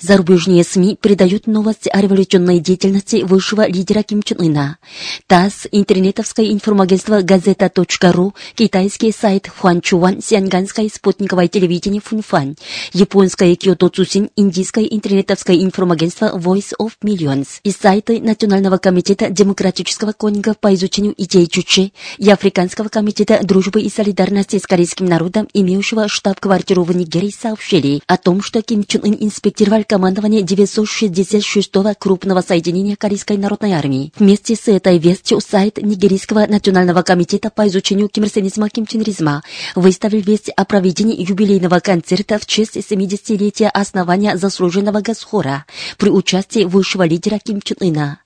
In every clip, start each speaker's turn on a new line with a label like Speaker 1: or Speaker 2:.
Speaker 1: Зарубежные СМИ передают новости о революционной деятельности высшего лидера Ким Чен Ына. ТАСС, интернетовское информагентство газета.ру, китайский сайт Хуанчуан, сианганское спутниковое телевидение Фунфан, японское Киото Цусин, индийское интернетовское информагентство Voice of Millions и сайты Национального комитета демократического конинга по изучению идей Чуче и Африканского комитета дружбы и солидарности с корейским народом, имеющего штаб-квартиру в Нигерии, сообщили о том, что Ким Чен Ын инспектировал командование 966-го крупного соединения Корейской народной армии. Вместе с этой вестью сайт Нигерийского национального комитета по изучению кимрсенизма кимченризма выставил весть о проведении юбилейного концерта в честь 70-летия основания заслуженного госхора при участии высшего лидера Ким Чен Ына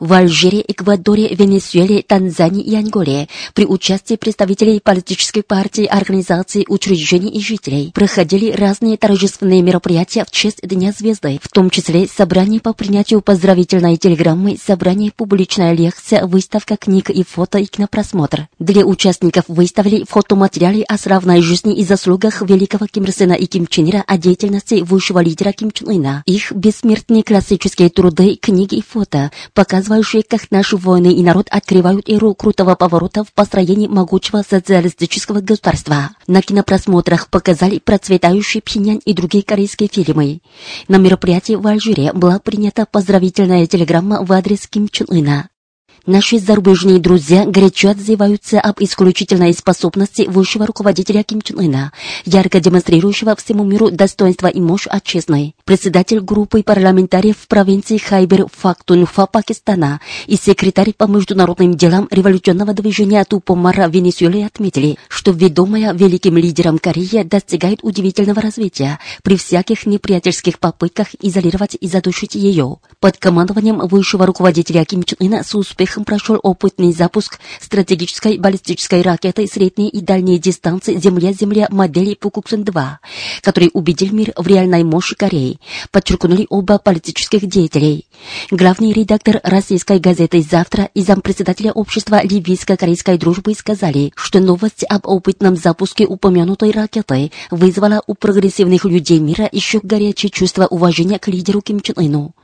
Speaker 1: в Алжире, Эквадоре, Венесуэле, Танзании и Анголе при участии представителей политических партий, организаций, учреждений и жителей проходили разные торжественные мероприятия в честь Дня Звезды, в том числе собрание по принятию поздравительной телеграммы, собрание публичная лекция, выставка книг и фото и кинопросмотр. Для участников выставили фотоматериалы о славной жизни и заслугах великого Ким Ир и Ким Чен о деятельности высшего лидера Ким Чен Ына. Их бессмертные классические труды, книги и фото показывающие, как наши воины и народ открывают эру крутого поворота в построении могучего социалистического государства. На кинопросмотрах показали процветающий Пхеньян и другие корейские фильмы. На мероприятии в Алжире была принята поздравительная телеграмма в адрес Ким Чен Ына. Наши зарубежные друзья горячо отзываются об исключительной способности высшего руководителя Ким Чен Ына, ярко демонстрирующего всему миру достоинство и мощь отчизны. Председатель группы парламентариев в провинции Хайбер Фактунфа Пакистана и секретарь по международным делам революционного движения Тупомара Венесуэлы отметили, что ведомая великим лидером Корея достигает удивительного развития при всяких неприятельских попытках изолировать и задушить ее. Под командованием высшего руководителя Ким Чен Ына с успехом успехом прошел опытный запуск стратегической баллистической ракеты средней и дальней дистанции Земля-Земля модели Пукуксен-2, который убедил мир в реальной мощи Кореи, подчеркнули оба политических деятелей. Главный редактор российской газеты «Завтра» и зампредседателя общества ливийско-корейской дружбы сказали, что новость об опытном запуске упомянутой ракеты вызвала у прогрессивных людей мира еще горячее чувство уважения к лидеру Ким Чен Ыну.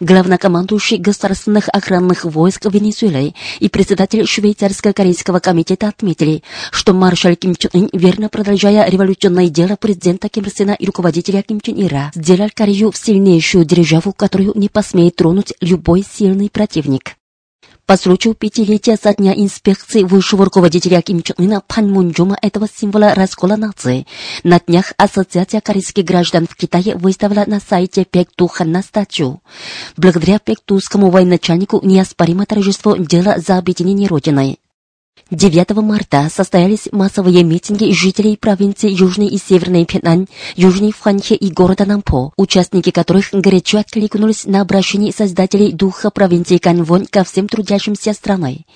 Speaker 1: Главнокомандующий государственных охранных войск Венесуэлы и председатель швейцарско-корейского комитета отметили, что маршал Ким Чен Ын, верно продолжая революционное дело президента Ким Ир и руководителя Ким Чен Ира, сделал Корею в сильнейшую державу, которую не посмеет тронуть любой сильный противник. По случаю пятилетия со дня инспекции высшего руководителя Ким Чен Ына Пан Мунджума этого символа раскола нации, на днях Ассоциация корейских граждан в Китае выставила на сайте Пекту Ханна статью. Благодаря пектускому военачальнику неоспоримо торжество дела за объединение Родины. 9 марта состоялись массовые митинги жителей провинций Южный и Северный Пенань, Южный Фанхе и города Нампо, участники которых горячо откликнулись на обращение создателей духа провинции Канвон ко всем трудящимся страной.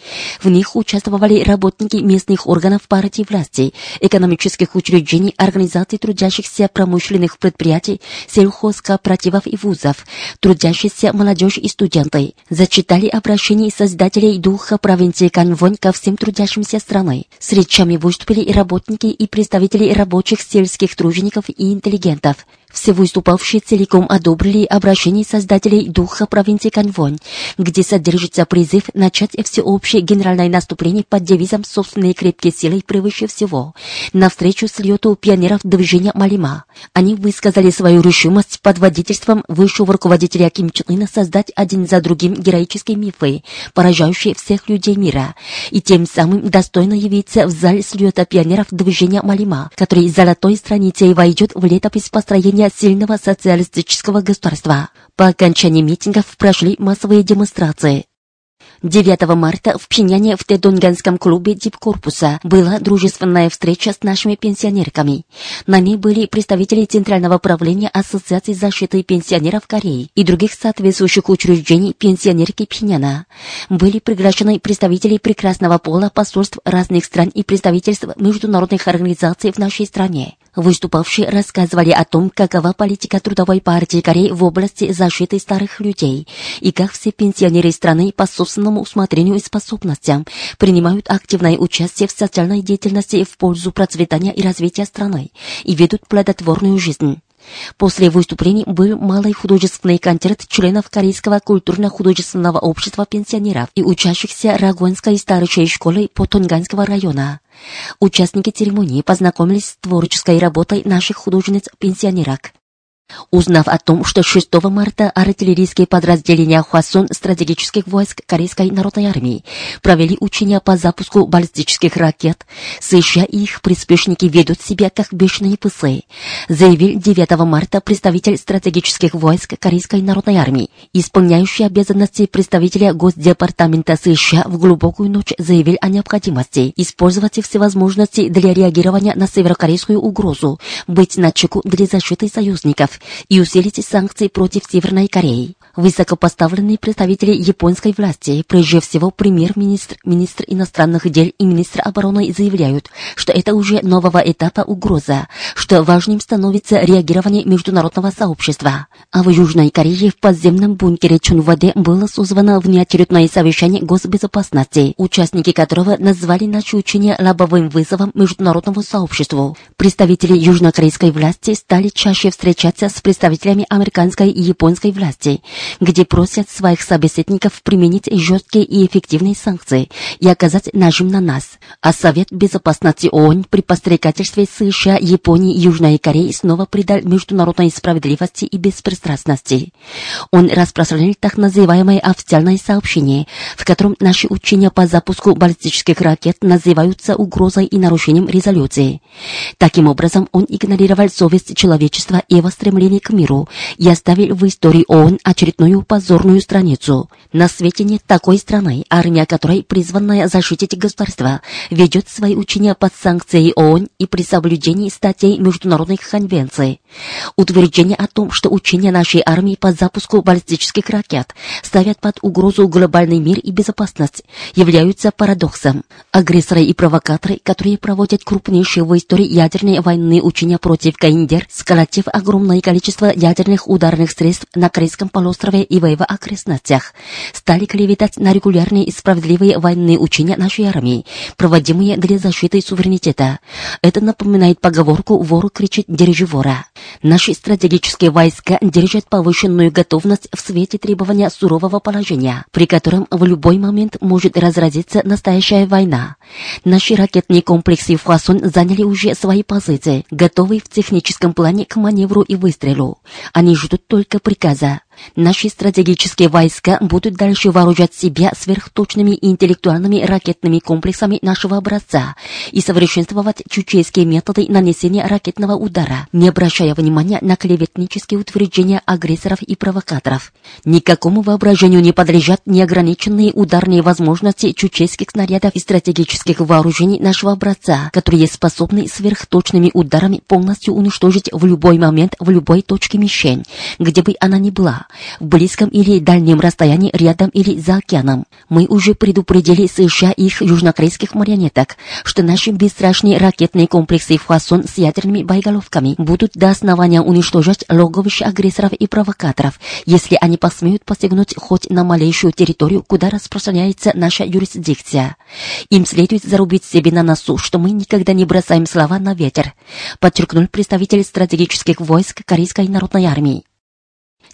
Speaker 1: В них участвовали работники местных органов партии власти, экономических учреждений, организаций трудящихся промышленных предприятий, сельхозкооперативов и вузов, трудящиеся молодежь и студенты. Зачитали обращение создателей духа провинции Канвон ко всем трудящимся трудящимся страной. С речами выступили и работники, и представители рабочих сельских тружеников и интеллигентов. Все выступавшие целиком одобрили обращение создателей духа провинции Канвон, где содержится призыв начать всеобщее генеральное наступление под девизом «Собственные крепкие силы превыше всего» навстречу слету пионеров движения Малима. Они высказали свою решимость под водительством высшего руководителя Ким Чен Ына создать один за другим героические мифы, поражающие всех людей мира, и тем самым достойно явиться в зале слета пионеров движения Малима, который золотой страницей войдет в летопись построения создания сильного социалистического государства. По окончании митингов прошли массовые демонстрации. 9 марта в Пхеняне в Тедонганском клубе Дипкорпуса была дружественная встреча с нашими пенсионерками. На ней были представители Центрального правления Ассоциации защиты пенсионеров Кореи и других соответствующих учреждений пенсионерки Пхеняна. Были приглашены представители прекрасного пола посольств разных стран и представительств международных организаций в нашей стране. Выступавшие рассказывали о том, какова политика Трудовой партии Кореи в области защиты старых людей и как все пенсионеры страны по собственному усмотрению и способностям принимают активное участие в социальной деятельности в пользу процветания и развития страны и ведут плодотворную жизнь. После выступлений был малый художественный концерт членов Корейского культурно-художественного общества пенсионеров и учащихся Рагуанской старшей школы Потонганского района. Участники церемонии познакомились с творческой работой наших художниц-пенсионерок. Узнав о том, что 6 марта артиллерийские подразделения Хвасон стратегических войск Корейской народной армии провели учения по запуску баллистических ракет, США и их приспешники ведут себя как бешеные псы, заявил 9 марта представитель стратегических войск Корейской народной армии, исполняющий обязанности представителя Госдепартамента США в глубокую ночь заявил о необходимости использовать все возможности для реагирования на северокорейскую угрозу, быть начеку для защиты союзников и усилить санкции против Северной Кореи. Высокопоставленные представители японской власти, прежде всего премьер-министр, министр иностранных дел и министр обороны заявляют, что это уже нового этапа угроза, что важным становится реагирование международного сообщества. А в Южной Корее в подземном бункере Чунваде было созвано внеочередное совещание госбезопасности, участники которого назвали наше учение лобовым вызовом международному сообществу. Представители южнокорейской власти стали чаще встречаться с представителями американской и японской власти, где просят своих собеседников применить жесткие и эффективные санкции и оказать нажим на нас. А Совет Безопасности ООН при пострекательстве США, Японии и Южной Кореи снова придал международной справедливости и беспристрастности. Он распространил так называемое официальное сообщение, в котором наши учения по запуску баллистических ракет называются угрозой и нарушением резолюции. Таким образом, он игнорировал совесть человечества и его стремление к миру и оставил в истории ООН очередную позорную страницу. На свете нет такой страны, армия которой, призванная защитить государство, ведет свои учения под санкцией ООН и при соблюдении статей международных конвенций. Утверждение о том, что учения нашей армии по запуску баллистических ракет ставят под угрозу глобальный мир и безопасность, являются парадоксом. Агрессоры и провокаторы, которые проводят крупнейшие в истории ядерные военные учения против КНДР, сколотив огромное количество ядерных ударных средств на Корейском полуострове и в его окрестностях, стали клеветать на регулярные и справедливые военные учения нашей армии, проводимые для защиты суверенитета. Это напоминает поговорку «вор кричит, держи вора». Наши стратегические войска держат повышенную готовность в свете требования сурового положения, при котором в любой момент может разразиться настоящая война. Наши ракетные комплексы в Хвасон заняли уже свои позиции, готовые в техническом плане к маневру и выстрелу. Они ждут только приказа. Наши стратегические войска будут дальше вооружать себя сверхточными интеллектуальными ракетными комплексами нашего образца и совершенствовать чучейские методы нанесения ракетного удара, не обращая внимания на клеветнические утверждения агрессоров и провокаторов. Никакому воображению не подлежат неограниченные ударные возможности чучейских снарядов и стратегических вооружений нашего образца, которые способны сверхточными ударами полностью уничтожить в любой момент в любой точке мишень, где бы она ни была в близком или дальнем расстоянии рядом или за океаном. Мы уже предупредили США и их южнокорейских марионеток, что наши бесстрашные ракетные комплексы в Хвасон с ядерными боеголовками будут до основания уничтожать логовища агрессоров и провокаторов, если они посмеют посягнуть хоть на малейшую территорию, куда распространяется наша юрисдикция. Им следует зарубить себе на носу, что мы никогда не бросаем слова на ветер, подчеркнул представитель стратегических войск Корейской народной армии.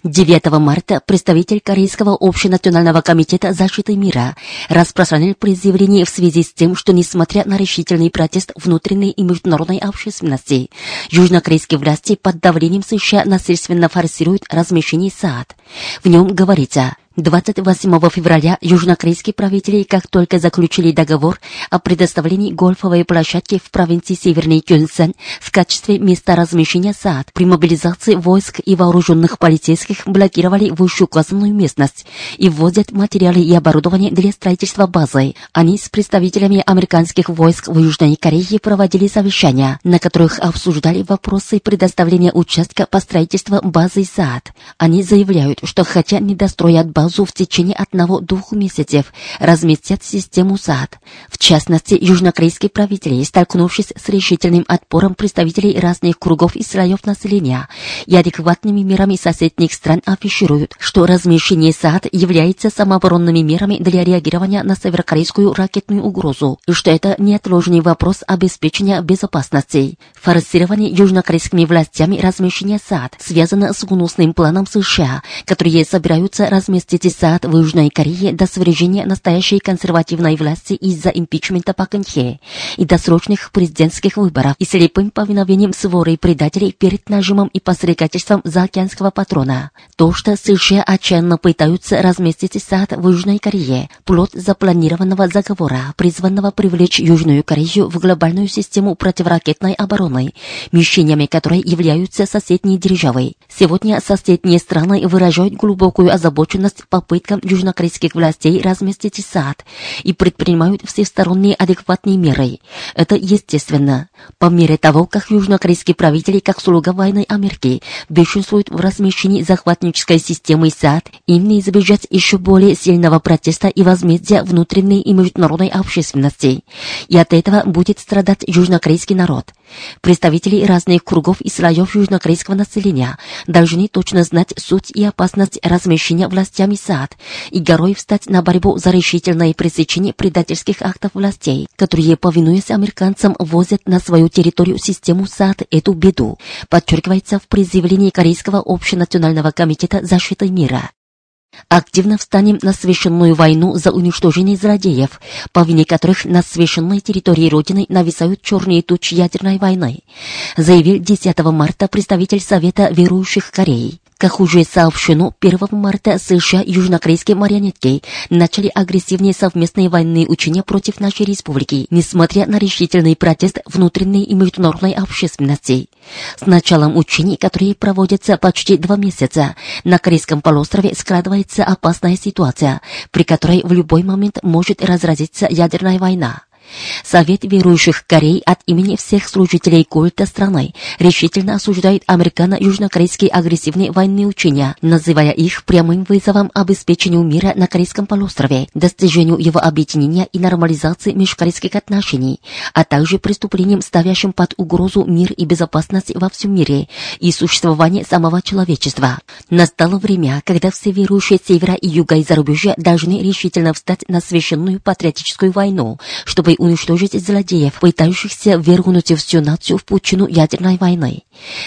Speaker 1: 9 марта представитель Корейского общенационального комитета защиты мира распространил предъявление в связи с тем, что несмотря на решительный протест внутренней и международной общественности, южнокорейские власти под давлением США насильственно форсируют размещение САД. В нем говорится, 28 февраля южнокорейские правители, как только заключили договор о предоставлении гольфовой площадки в провинции Северный Кюнсан в качестве места размещения САД, при мобилизации войск и вооруженных полицейских блокировали вышеуказанную местность и вводят материалы и оборудование для строительства базы. Они с представителями американских войск в Южной Корее проводили совещания, на которых обсуждали вопросы предоставления участка по строительству базы САД. Они заявляют, что хотя не достроят базу, базу в течение одного-двух месяцев разместят систему САД. В частности, южнокорейские правители, столкнувшись с решительным отпором представителей разных кругов и слоев населения и адекватными мерами соседних стран афишируют, что размещение САД является самооборонными мерами для реагирования на северокорейскую ракетную угрозу, и что это неотложный вопрос обеспечения безопасности. Форсирование южнокорейскими властями размещения САД связано с гнусным планом США, которые собираются разместить сад в Южной Корее до свержения настоящей консервативной власти из-за импичмента Пак Кын и досрочных президентских выборов и слепым повиновением своры предателей перед нажимом и посредательством заокеанского патрона. То, что США отчаянно пытаются разместить сад в Южной Корее, плод запланированного заговора, призванного привлечь Южную Корею в глобальную систему противоракетной обороны, мишенями которой являются соседние державы. Сегодня соседние страны выражают глубокую озабоченность попыткам южнокорейских властей разместить сад и предпринимают всесторонние адекватные меры. Это естественно. По мере того, как южнокорейские правители, как слуга войны Америки, бешенствуют в размещении захватнической системы САД, им не избежать еще более сильного протеста и возмездия внутренней и международной общественности. И от этого будет страдать южнокорейский народ. Представители разных кругов и слоев южнокорейского населения должны точно знать суть и опасность размещения властями САД и горой встать на борьбу за решительное пресечение предательских актов властей, которые, повинуясь американцам, возят на свою территорию систему САД эту беду, подчеркивается в призывлении Корейского общенационального комитета защиты мира. Активно встанем на священную войну за уничтожение злодеев, по вине которых на священной территории Родины нависают черные тучи ядерной войны, заявил 10 марта представитель Совета верующих Кореи. Как уже сообщено, 1 марта США южнокорейские марионетки начали агрессивные совместные военные учения против нашей республики, несмотря на решительный протест внутренней и международной общественности. С началом учений, которые проводятся почти два месяца, на Корейском полуострове складывается опасная ситуация, при которой в любой момент может разразиться ядерная война. Совет верующих Кореи от имени всех служителей культа страны решительно осуждает американо-южнокорейские агрессивные военные учения, называя их прямым вызовом обеспечению мира на Корейском полуострове, достижению его объединения и нормализации межкорейских отношений, а также преступлением, ставящим под угрозу мир и безопасность во всем мире и существование самого человечества. Настало время, когда все верующие севера и юга и зарубежья должны решительно встать на священную патриотическую войну, чтобы уничтожить злодеев, пытающихся вергнуть всю нацию в пучину ядерной войны.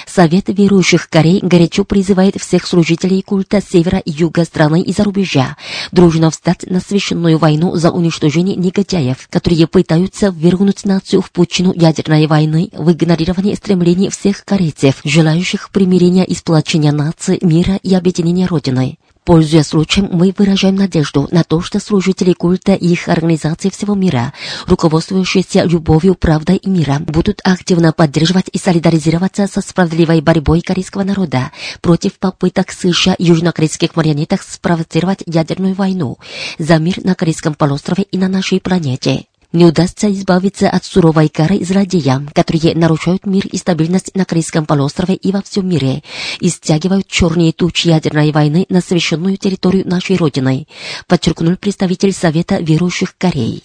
Speaker 1: Совет верующих Корей горячо призывает всех служителей культа севера и юга страны и зарубежа дружно встать на священную войну за уничтожение негодяев, которые пытаются вергнуть нацию в пучину ядерной войны в игнорировании стремлений всех корейцев, желающих примирения и сплочения нации, мира и объединения Родины. Пользуясь случаем, мы выражаем надежду на то, что служители культа и их организации всего мира, руководствующиеся любовью, правдой и миром, будут активно поддерживать и солидаризироваться со справедливой борьбой корейского народа против попыток США южнокорейских марионеток спровоцировать ядерную войну за мир на Корейском полуострове и на нашей планете не удастся избавиться от суровой кары злодеям, которые нарушают мир и стабильность на Корейском полуострове и во всем мире, и стягивают черные тучи ядерной войны на священную территорию нашей Родины, подчеркнул представитель Совета верующих Кореи.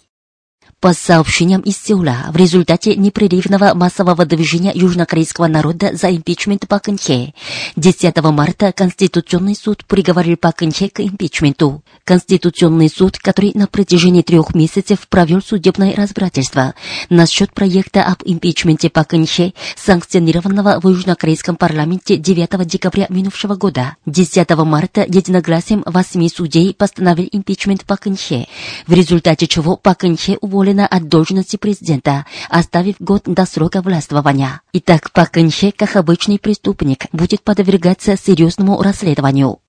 Speaker 1: По сообщениям из Сеула, в результате непрерывного массового движения южнокорейского народа за импичмент Пак Кын 10 марта Конституционный суд приговорил Пак Кын к импичменту. Конституционный суд, который на протяжении трех месяцев провел судебное разбирательство насчет проекта об импичменте Пак Кын санкционированного в южнокорейском парламенте 9 декабря минувшего года. 10 марта единогласием восьми судей постановил импичмент Пак Кын в результате чего Пак Кын уволен уволена от должности президента, оставив год до срока властвования. Итак, Пак Кын как обычный преступник, будет подвергаться серьезному расследованию.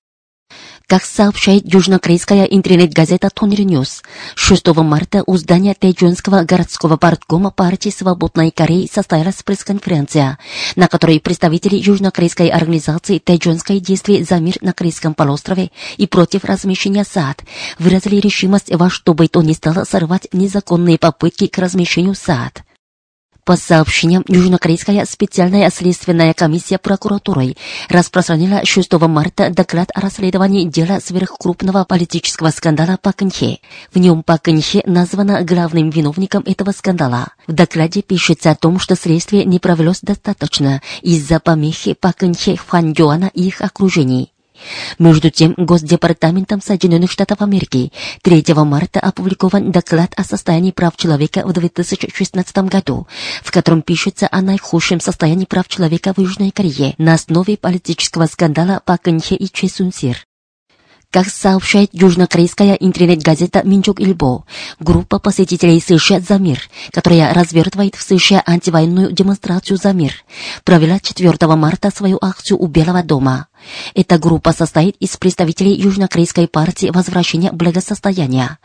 Speaker 1: Как сообщает южнокорейская интернет-газета Тонри Ньюс, 6 марта у здания Тэджунского городского парткома партии Свободной Кореи состоялась пресс-конференция, на которой представители южнокорейской организации Тэджунское действие за мир на Корейском полуострове и против размещения САД выразили решимость во что бы то ни стало сорвать незаконные попытки к размещению САД. По сообщениям, Южнокорейская специальная следственная комиссия прокуратуры распространила 6 марта доклад о расследовании дела сверхкрупного политического скандала Пак Кынхе. В нем Пак Кынхе названа главным виновником этого скандала. В докладе пишется о том, что следствие не провелось достаточно из-за помехи Пак Кынхе, Хван Юана и их окружений. Между тем, Госдепартаментом Соединенных Штатов Америки 3 марта опубликован доклад о состоянии прав человека в 2016 году, в котором пишется о наихудшем состоянии прав человека в Южной Корее на основе политического скандала по Кэнхе и Че Сун Сир. Как сообщает южнокорейская интернет-газета «Минчок Ильбо», группа посетителей США «За мир», которая развертывает в США антивоенную демонстрацию «За мир», провела 4 марта свою акцию у Белого дома. Эта группа состоит из представителей Южнокорейской партии возвращения благосостояния.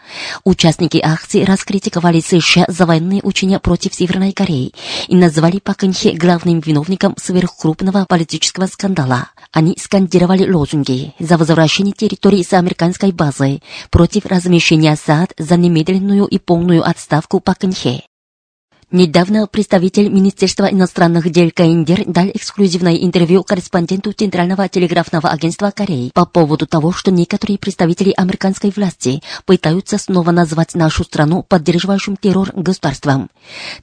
Speaker 1: Участники акции раскритиковали США за военные учения против Северной Кореи и назвали Пакэнхе главным виновником сверхкрупного политического скандала. Они скандировали лозунги за возвращение территории с американской базы, против размещения САД за немедленную и полную отставку Пакэнхе. Недавно представитель Министерства иностранных дел Каиндер дал эксклюзивное интервью корреспонденту Центрального телеграфного агентства Кореи по поводу того, что некоторые представители американской власти пытаются снова назвать нашу страну поддерживающим террор государством.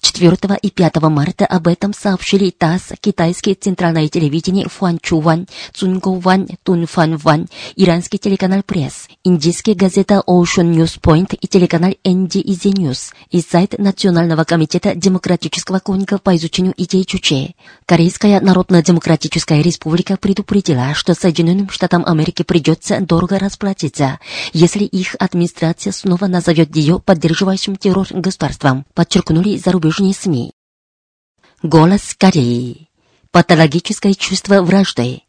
Speaker 1: 4 и 5 марта об этом сообщили ТАСС, китайский центральное телевидение Фуан Чуван, Цунго Ван, Тун Фан Ван, иранский телеканал Пресс, индийская газета Ocean News Point и телеканал ND Easy News и сайт Национального комитета демократического конника по изучению идей Чуче. Корейская Народно-демократическая республика предупредила, что Соединенным Штатам Америки придется дорого расплатиться, если их администрация снова назовет ее поддерживающим террор государством, подчеркнули зарубежные СМИ. Голос Кореи. Патологическое чувство вражды.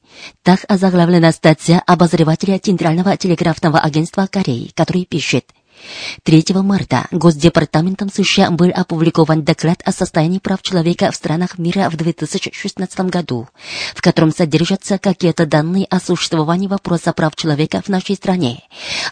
Speaker 1: Так озаглавлена статья обозревателя Центрального телеграфного агентства Кореи, который пишет – 3 марта Госдепартаментом США был опубликован доклад о состоянии прав человека в странах мира в 2016 году, в котором содержатся какие-то данные о существовании вопроса прав человека в нашей стране.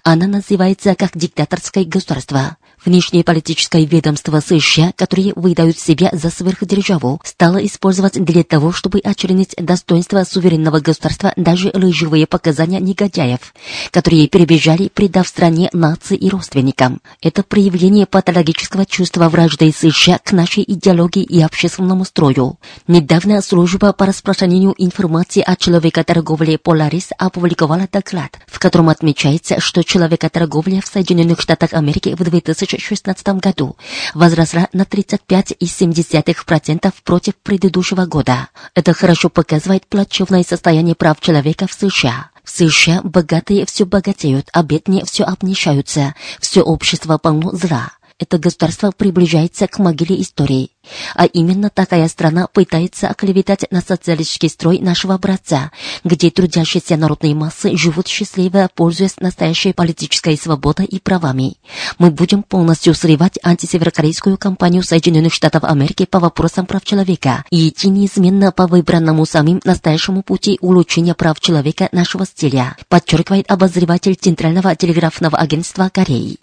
Speaker 1: Она называется как диктаторское государство. Внешнее политическое ведомство США, которое выдают себя за сверхдержаву, стало использовать для того, чтобы очернить достоинство суверенного государства даже лживые показания негодяев, которые перебежали, предав стране нации и родственникам. Это проявление патологического чувства вражды США к нашей идеологии и общественному строю. Недавно служба по распространению информации о человекоторговле Polaris опубликовала доклад, в котором отмечается, что человекоторговля в Соединенных Штатах Америки в 2000 2016 году возросла на 35,7% против предыдущего года. Это хорошо показывает плачевное состояние прав человека в США. В США богатые все богатеют, а бедные все обнищаются. Все общество полно зла это государство приближается к могиле истории. А именно такая страна пытается оклеветать на социалистический строй нашего братца, где трудящиеся народные массы живут счастливо, пользуясь настоящей политической свободой и правами. Мы будем полностью срывать антисеверокорейскую кампанию Соединенных Штатов Америки по вопросам прав человека и идти неизменно по выбранному самим настоящему пути улучшения прав человека нашего стиля, подчеркивает обозреватель Центрального телеграфного агентства Кореи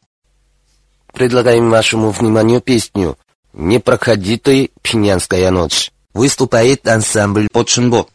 Speaker 2: предлагаем вашему вниманию песню «Не проходи ты, пьянская ночь». Выступает ансамбль «Подшинбо».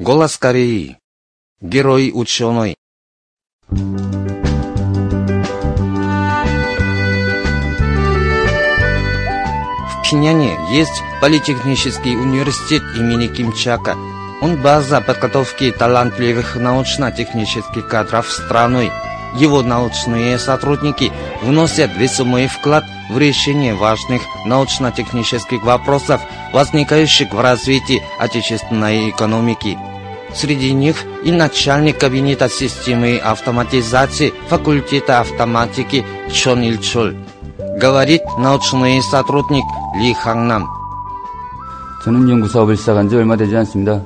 Speaker 2: Голос Кореи. Герой ученый. В Пхеньяне есть политехнический университет имени Кимчака. Он база подготовки талантливых научно-технических кадров страной. Его научные сотрудники вносят весомый вклад в решение важных научно-технических вопросов, возникающих в развитии отечественной экономики. Среди них и начальник кабинета системы автоматизации факультета автоматики Чон Ильчоль. Говорит научный сотрудник Ли Хангнам.
Speaker 3: 저는 연구 사업을 시작한 지 얼마 되지 않습니다.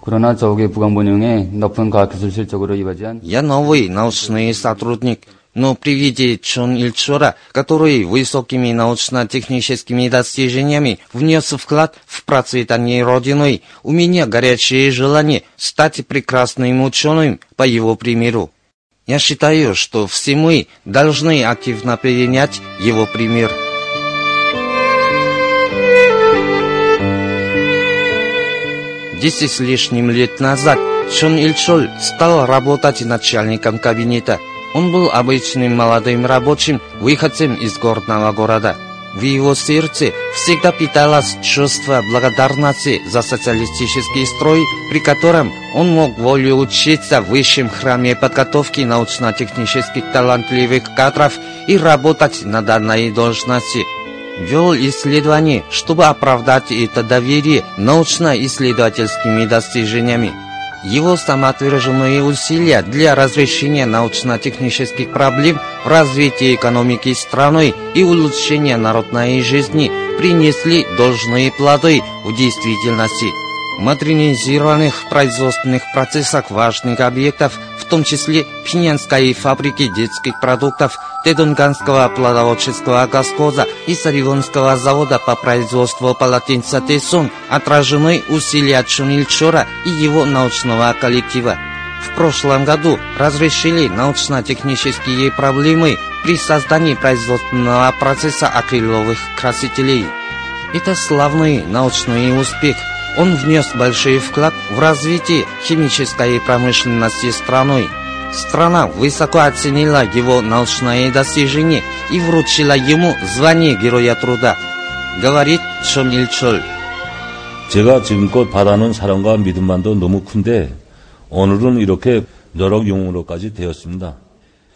Speaker 3: 그러나 저국의 부강본영에 높은 과학기술 실적으로 이바지한
Speaker 2: Я новый научный сотрудник, но при виде Чон Ильчора, который высокими научно-техническими достижениями внес вклад в процветание Родины, у меня горячее желание стать прекрасным ученым по его примеру. Я считаю, что все мы должны активно перенять его пример. Десять с лишним лет назад Чон Ильчоль стал работать начальником кабинета. Он был обычным молодым рабочим, выходцем из горного города. В его сердце всегда питалось чувство благодарности за социалистический строй, при котором он мог волю учиться в высшем храме подготовки научно-технических талантливых кадров и работать на данной должности. Вел исследования, чтобы оправдать это доверие научно-исследовательскими достижениями. Его самоотверженные усилия для разрешения научно-технических проблем в развитии экономики страны и улучшения народной жизни принесли должные плоды в действительности. В модернизированных производственных процессах важных объектов, в том числе Пинянской фабрики детских продуктов, Тедунганского плодоводческого колхоза и Саривонского завода по производству полотенца Тесон отражены усилия Чунильчора и его научного коллектива. В прошлом году разрешили научно-технические проблемы при создании производственного процесса акриловых красителей. Это славный научный успех. Он внес большой вклад в развитие химической промышленности страны. Страна высоко оценила его научные достижения и вручила ему звание Героя Труда, говорит Чон Ильчоль.
Speaker 4: 제가 지금껏 받아놓은 사랑과 믿음만도 너무 큰데 오늘은 이렇게 여러 용으로까지 되었습니다.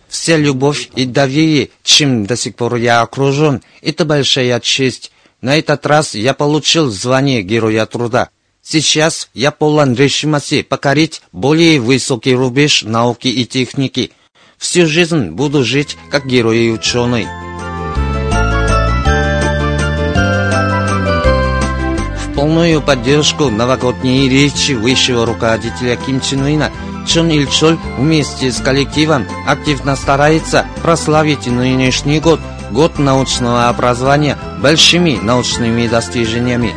Speaker 2: Вся любовь и доверие, чем до сих пор я окружен, это большая честь. на этот раз я получил звание Героя Труда. Сейчас я полон решимости покорить более высокий рубеж науки и техники. Всю жизнь буду жить как герой и ученый. В полную поддержку новогодней речи высшего руководителя Ким Чен Ына Чон Ильчоль вместе с коллективом активно старается прославить нынешний год, год научного образования, большими научными достижениями.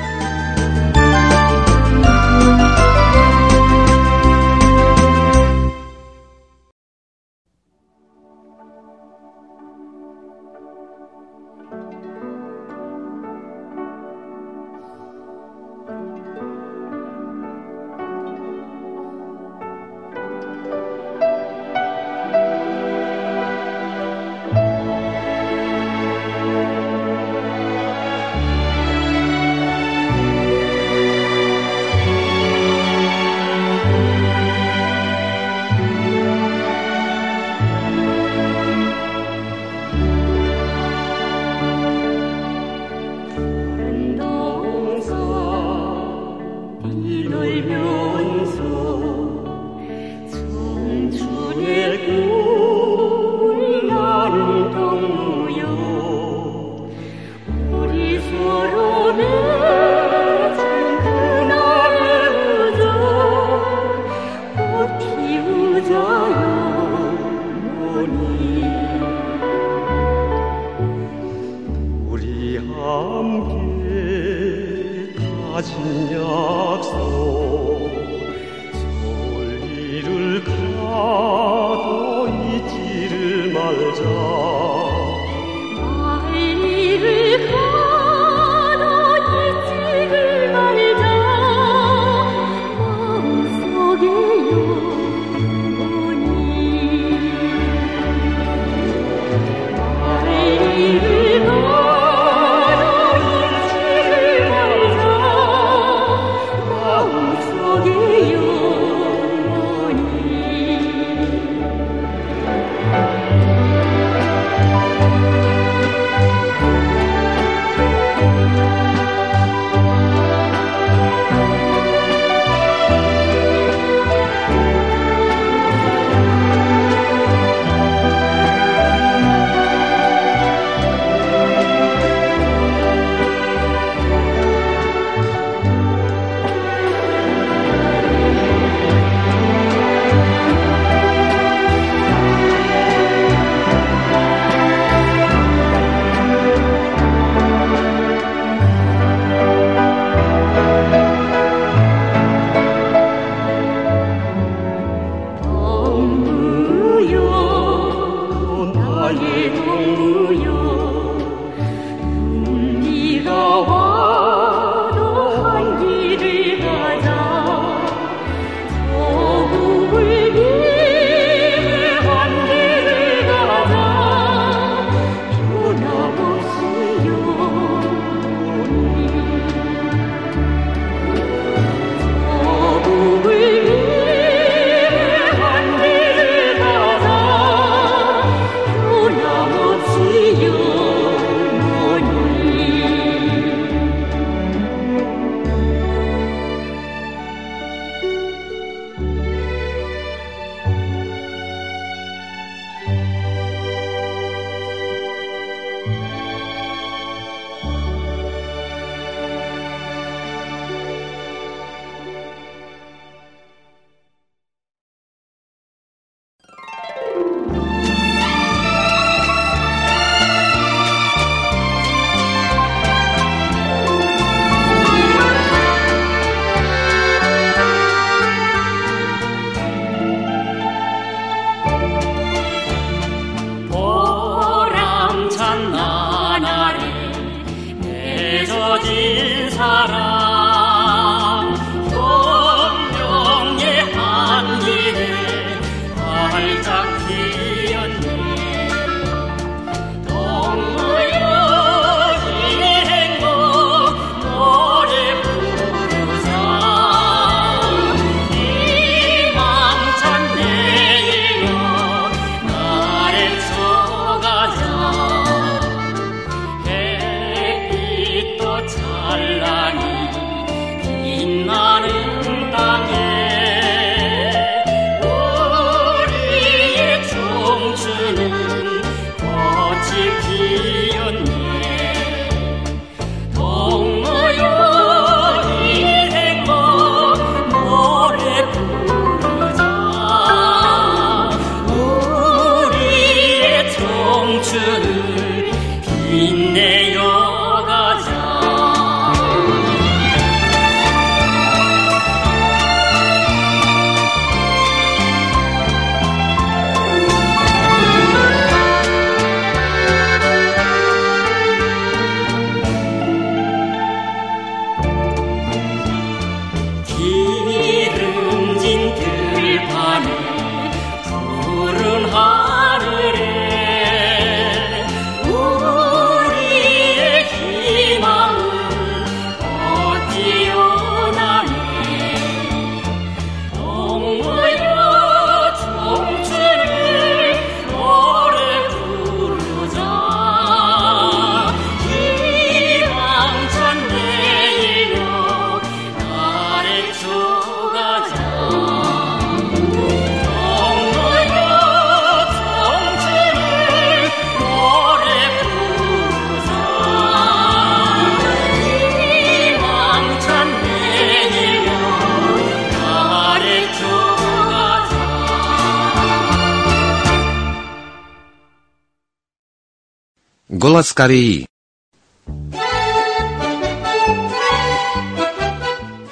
Speaker 2: Кореи.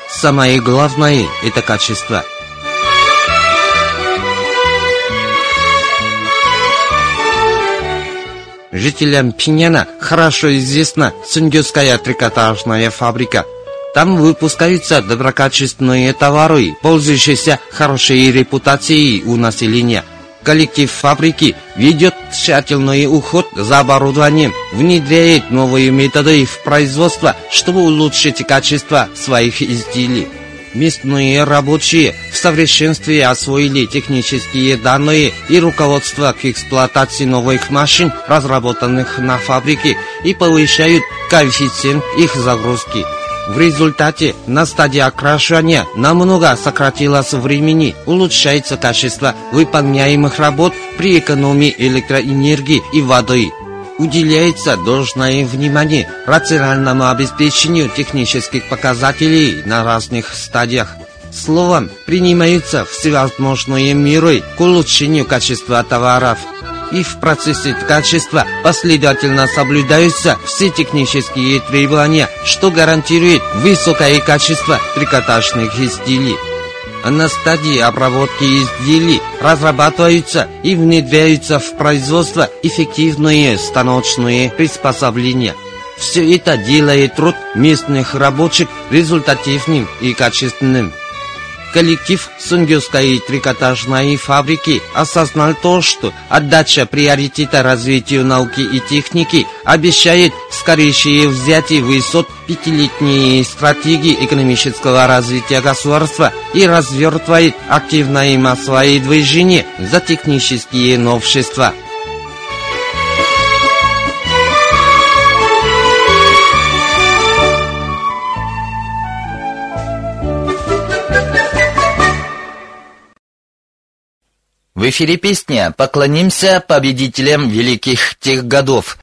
Speaker 2: Самое главное – это качество. Жителям Пиняна хорошо известна Сунгюская трикотажная фабрика. Там выпускаются доброкачественные товары, пользующиеся хорошей репутацией у населения. Коллектив фабрики ведет тщательный уход за оборудованием, внедряет новые методы в производство, чтобы улучшить качество своих изделий. Местные рабочие в совершенстве освоили технические данные и руководство к эксплуатации новых машин, разработанных на фабрике, и повышают коэффициент их загрузки. В результате на стадии окрашивания намного сократилось времени, улучшается качество выполняемых работ при экономии электроэнергии и воды. Уделяется должное внимание рациональному обеспечению технических показателей на разных стадиях. Словом, принимаются всевозможные меры к улучшению качества товаров. И в процессе качества последовательно соблюдаются все технические требования, что гарантирует высокое качество трикотажных изделий. На стадии обработки изделий разрабатываются и внедряются в производство эффективные станочные приспособления. Все это делает труд местных рабочих результативным и качественным. Коллектив Сунгюской трикотажной фабрики осознал то, что отдача приоритета развитию науки и техники обещает скорейшее взятие высот пятилетней стратегии экономического развития государства и развертывает активное массовое движение за технические новшества.
Speaker 5: В эфире песня «Поклонимся победителям великих тех годов».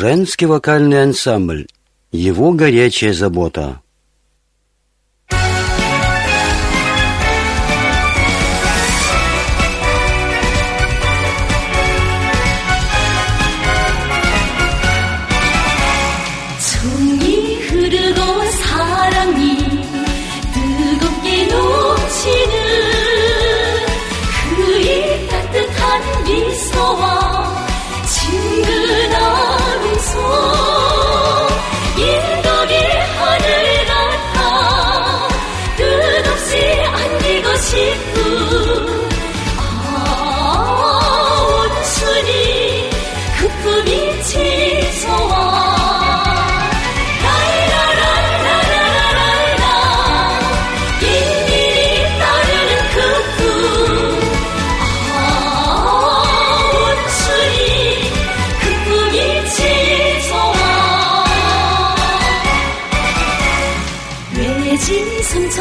Speaker 6: Женский вокальный ансамбль. Его горячая забота.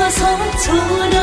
Speaker 7: 匆匆的。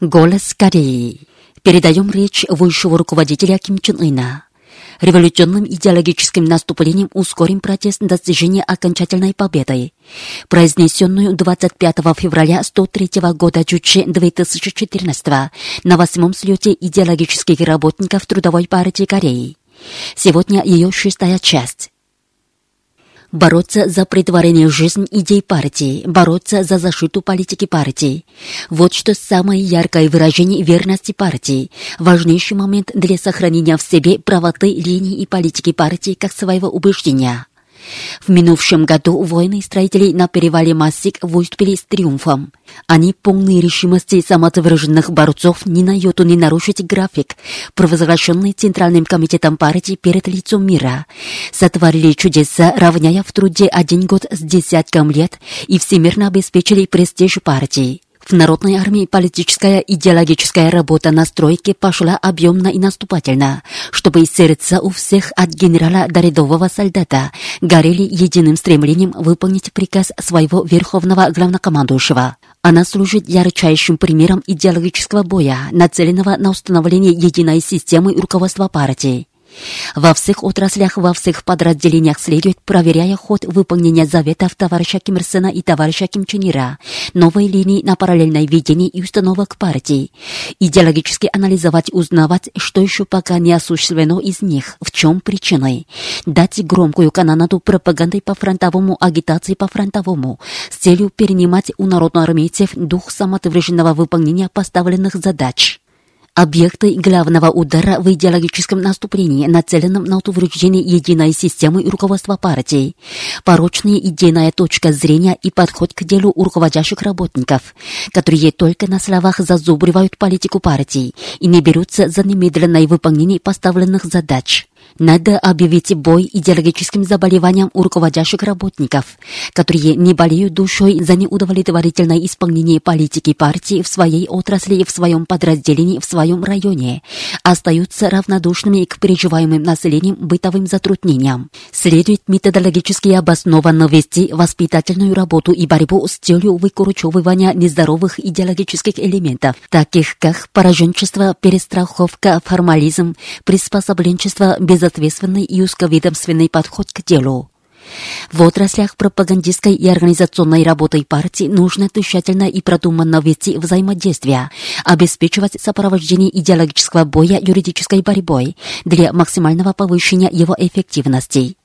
Speaker 1: Голос Кореи. Передаем речь высшего руководителя Ким Чен Ына. Революционным идеологическим наступлением ускорим процесс достижения окончательной победы, произнесенную 25 февраля 103 года Чуче 2014 на восьмом слете идеологических работников Трудовой партии Кореи. Сегодня ее шестая часть. Бороться за притворение в жизнь идей партии, бороться за защиту политики партии. Вот что самое яркое выражение верности партии, важнейший момент для сохранения в себе правоты линии и политики партии как своего убеждения. В минувшем году воины строителей на перевале Масик выступили с триумфом. Они полны решимости самоотверженных борцов ни на йоту не нарушить график, провозглашенный Центральным комитетом партии перед лицом мира. Сотворили чудеса, равняя в труде один год с десятком лет и всемирно обеспечили престиж партии. В Народной армии политическая идеологическая работа на стройке пошла объемно и наступательно, чтобы сердца у всех от генерала до рядового солдата горели единым стремлением выполнить приказ своего верховного главнокомандующего. Она служит ярчайшим примером идеологического боя, нацеленного на установление единой системы руководства партии. Во всех отраслях, во всех подразделениях следует, проверяя ход выполнения заветов товарища Ким Ир Сена и товарища Ким Чен Ира, новой линии на параллельное видение и установок партии, идеологически анализовать, узнавать, что еще пока не осуществлено из них, в чем причины, дать громкую канонаду пропаганды по фронтовому, агитации по фронтовому, с целью перенимать у народноармейцев дух самоотверженного выполнения поставленных задач. Объекты главного удара в идеологическом наступлении, нацеленном на утверждение единой системы руководства партии, порочная идейная точка зрения и подход к делу у руководящих работников, которые только на словах зазубривают политику партии и не берутся за немедленное выполнение поставленных задач. Надо объявить бой идеологическим заболеваниям у руководящих работников, которые не болеют душой за неудовлетворительное исполнение политики партии в своей отрасли в своем подразделении в своем районе, остаются равнодушными к переживаемым населением бытовым затруднениям. Следует методологически обоснованно вести воспитательную работу и борьбу с целью выкручивания нездоровых идеологических элементов, таких как пораженчество, перестраховка, формализм, приспособленчество, безответственный и узковедомственный подход к делу. В отраслях пропагандистской и организационной работы партии нужно тщательно и продуманно вести взаимодействие, обеспечивать сопровождение идеологического боя юридической борьбой для максимального повышения его эффективности.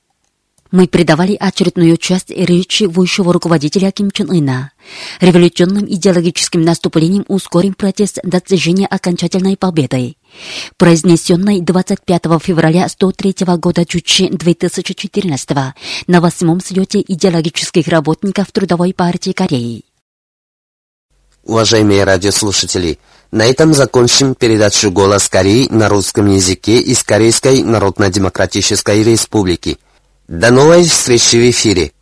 Speaker 1: Мы придавали очередную часть речи высшего руководителя Ким Чен Ына. Революционным идеологическим наступлением ускорим процесс достижения окончательной победы. Произнесенной 25 февраля 103 года Чучи 2014 на восьмом съете идеологических работников Трудовой партии Кореи.
Speaker 8: Уважаемые радиослушатели, на этом закончим передачу «Голос Кореи» на русском языке из Корейской Народно-Демократической Республики. До новой встречи в эфире.